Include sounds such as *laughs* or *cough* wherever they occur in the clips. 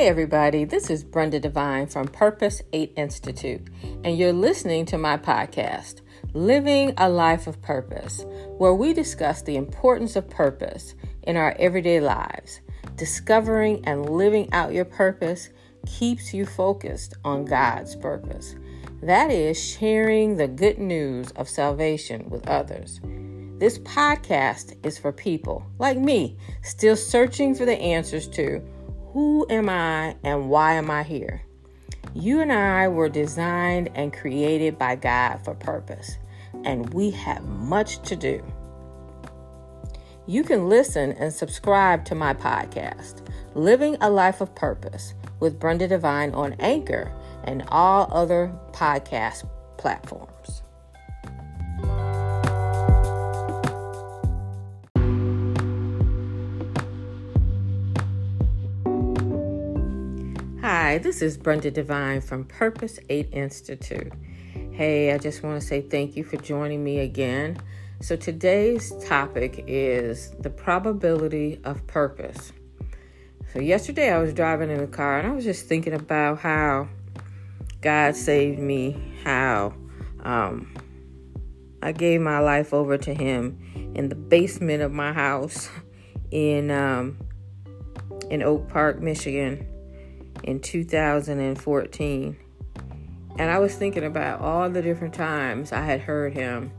Hey, everybody, this is Brenda Devine from Purpose 8 Institute, and you're listening to my podcast, Living a Life of Purpose, where we discuss the importance of purpose in our everyday lives. Discovering and living out your purpose keeps you focused on God's purpose. That is, sharing the good news of salvation with others. This podcast is for people like me, still searching for the answers to who am I and why am I here? You and I were designed and created by God for purpose, and we have much to do. You can listen and subscribe to my podcast, Living a Life of Purpose, with Brenda Devine on Anchor and all other podcast platforms. Hi, this is Brenda Devine from Purpose 8 Institute. Hey, I just want to say thank you for joining me again. So, today's topic is the probability of purpose. So, yesterday I was driving in the car and I was just thinking about how God saved me, how um, I gave my life over to Him in the basement of my house in um, in Oak Park, Michigan in 2014. And I was thinking about all the different times I had heard him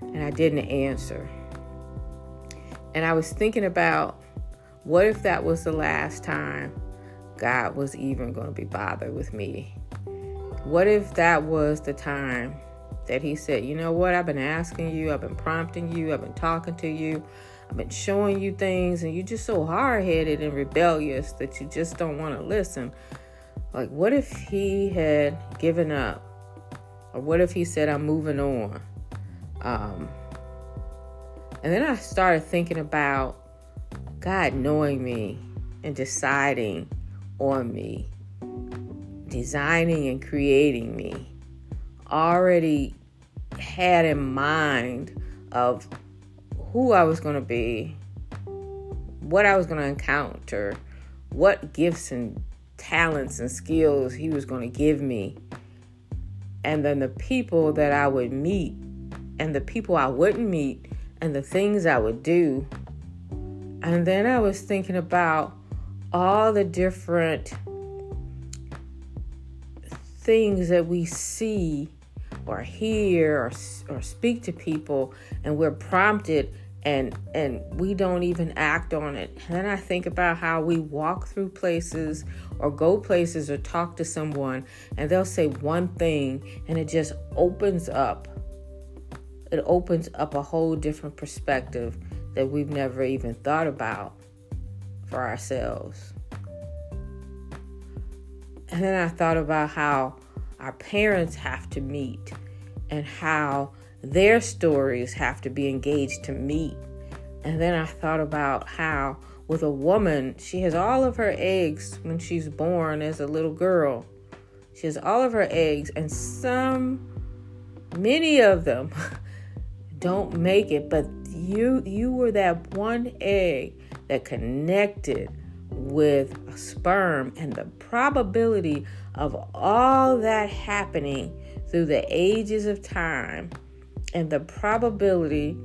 and I didn't answer. And I was thinking about what if that was the last time God was even going to be bothered with me? What if that was the time that He said, You know what? I've been asking you, I've been prompting you, I've been talking to you, I've been showing you things, and you're just so hard headed and rebellious that you just don't want to listen. Like, what if he had given up? Or what if he said, I'm moving on? Um, and then I started thinking about God knowing me and deciding on me, designing and creating me, already had in mind of who I was going to be, what I was going to encounter, what gifts and talents and skills He was going to give me, and then the people that I would meet, and the people I wouldn't meet, and the things I would do. And then I was thinking about all the different things that we see or hear or, or speak to people, and we're prompted and and we don't even act on it. And then I think about how we walk through places or go places or talk to someone and they'll say one thing and it just opens up. It opens up a whole different perspective that we've never even thought about for ourselves. And then I thought about how our parents have to meet and how their stories have to be engaged to meet. And then I thought about how, with a woman, she has all of her eggs when she's born as a little girl. She has all of her eggs, and some, many of them, *laughs* don't make it. But you, you were that one egg that connected with sperm, and the probability of all that happening through the ages of time and the probability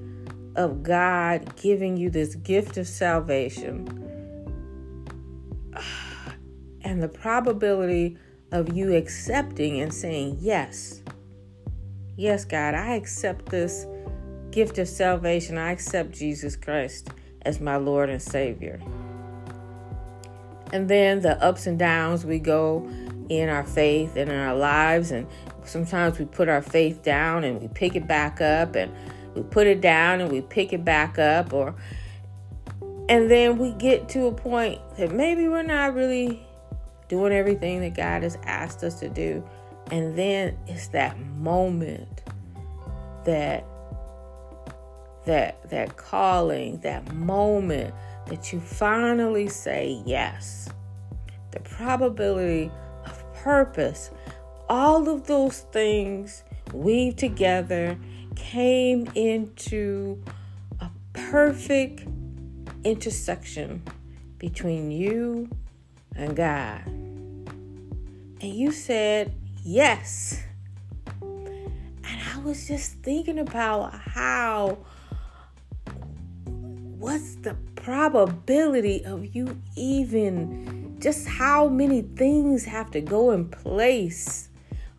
of God giving you this gift of salvation *sighs* and the probability of you accepting and saying, Yes, yes, God, I accept this gift of salvation. I accept Jesus Christ as my Lord and Savior. And then the ups and downs we go in our faith and in our lives, and sometimes we put our faith down and we pick it back up and we put it down and we pick it back up or and then we get to a point that maybe we're not really doing everything that God has asked us to do. And then it's that moment that that that calling that moment that you finally say yes the probability of purpose all of those things weave together came into a perfect intersection between you and God. and you said yes. And I was just thinking about how what's the probability of you even just how many things have to go in place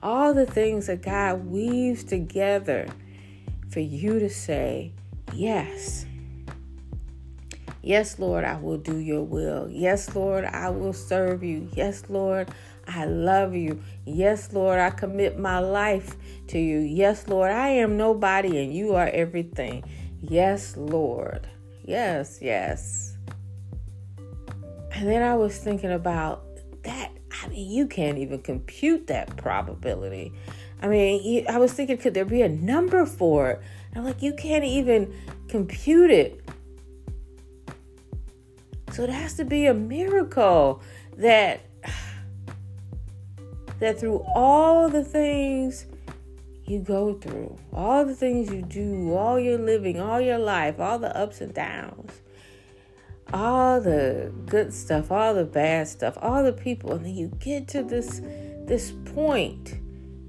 all the things that God weaves together for you to say, Yes. Yes, Lord, I will do your will. Yes, Lord, I will serve you. Yes, Lord, I love you. Yes, Lord, I commit my life to you. Yes, Lord, I am nobody and you are everything. Yes, Lord. Yes, yes. And then I was thinking about that I mean, you can't even compute that probability. I mean, I was thinking, could there be a number for it? I'm like, you can't even compute it. So it has to be a miracle that *sighs* that through all the things you go through, all the things you do, all your living, all your life, all the ups and downs, all the good stuff, all the bad stuff, all the people, and then you get to this this point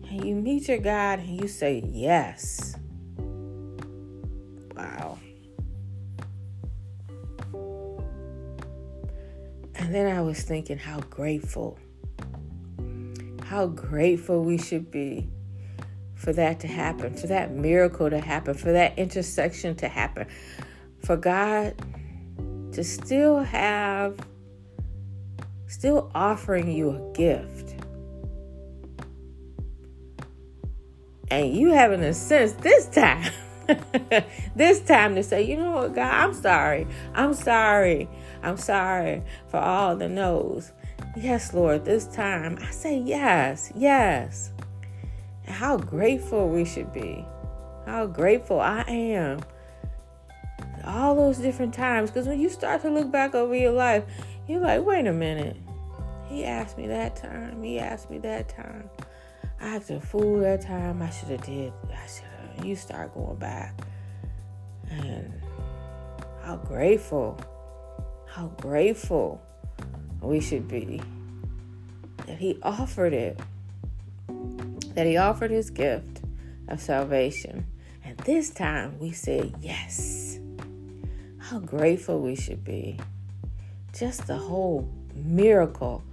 and you meet your God and you say yes. Wow. And then I was thinking how grateful, how grateful we should be for that to happen, for that miracle to happen, for that intersection to happen, for God to still have, still offering you a gift. And you having a sense this time, *laughs* this time to say, you know what, God, I'm sorry. I'm sorry. I'm sorry for all the no's. Yes, Lord, this time I say yes, yes. How grateful we should be. How grateful I am all those different times. Because when you start to look back over your life, you're like, wait a minute. He asked me that time. He asked me that time. I acted a fool that time. I should have did. I should have. You start going back. And how grateful, how grateful we should be that he offered it. That he offered his gift of salvation. And this time we said yes how grateful we should be. Just the whole miracle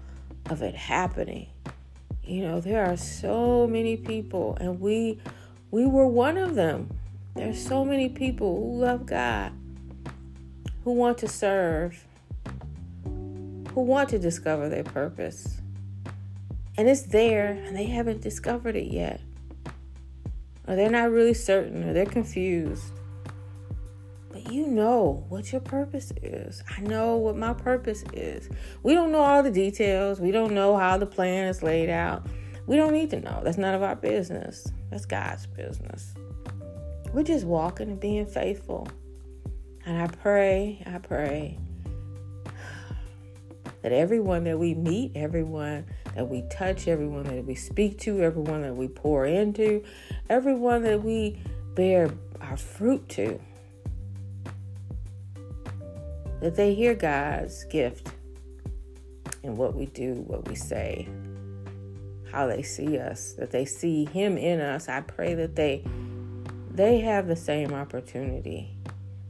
of it happening. You know, there are so many people and we we were one of them. There's so many people who love God, who want to serve, who want to discover their purpose. And it's there and they haven't discovered it yet. Or they're not really certain or they're confused But you know what your purpose is. I know what my purpose is. We don't know all the details. We don't know how the plan is laid out. We don't need to know. That's none of our business. That's God's business. We're just walking and being faithful. And I pray, I pray *sighs* that everyone that we meet, everyone that we touch, everyone that we speak to, everyone that we pour into, everyone that we bear our fruit to, that they hear God's gift in what we do, what we say, how they see us, that they see Him in us. I pray that they they have the same opportunity,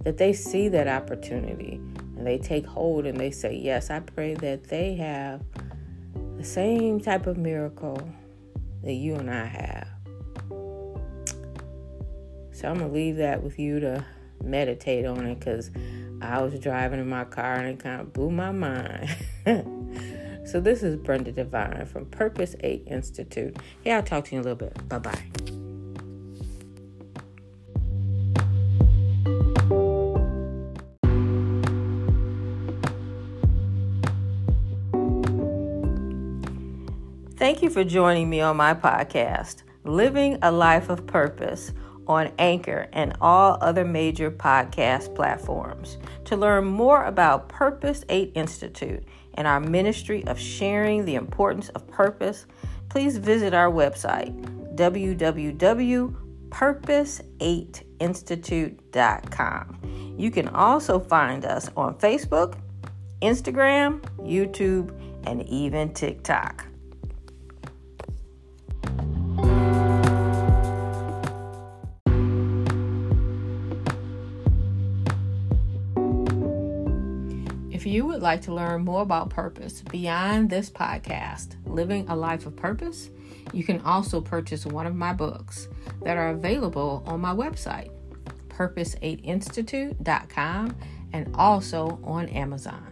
that they see that opportunity and they take hold and they say yes. I pray that they have the same type of miracle that you and I have. So I'm gonna leave that with you to meditate on it because I was driving in my car and it kind of blew my mind. *laughs* so this is Brenda Devine from Purpose 8 Institute. Hey, I'll talk to you in a little bit. Bye bye. Thank you for joining me on my podcast, Living a Life of Purpose on Anchor and all other major podcast platforms. To learn more about Purpose 8 Institute and our ministry of sharing the importance of purpose, please visit our website www.purpose8institute.com. You can also find us on Facebook, Instagram, YouTube, and even TikTok. You would like to learn more about purpose beyond this podcast, Living a Life of Purpose, you can also purchase one of my books that are available on my website, purpose8institute.com, and also on Amazon.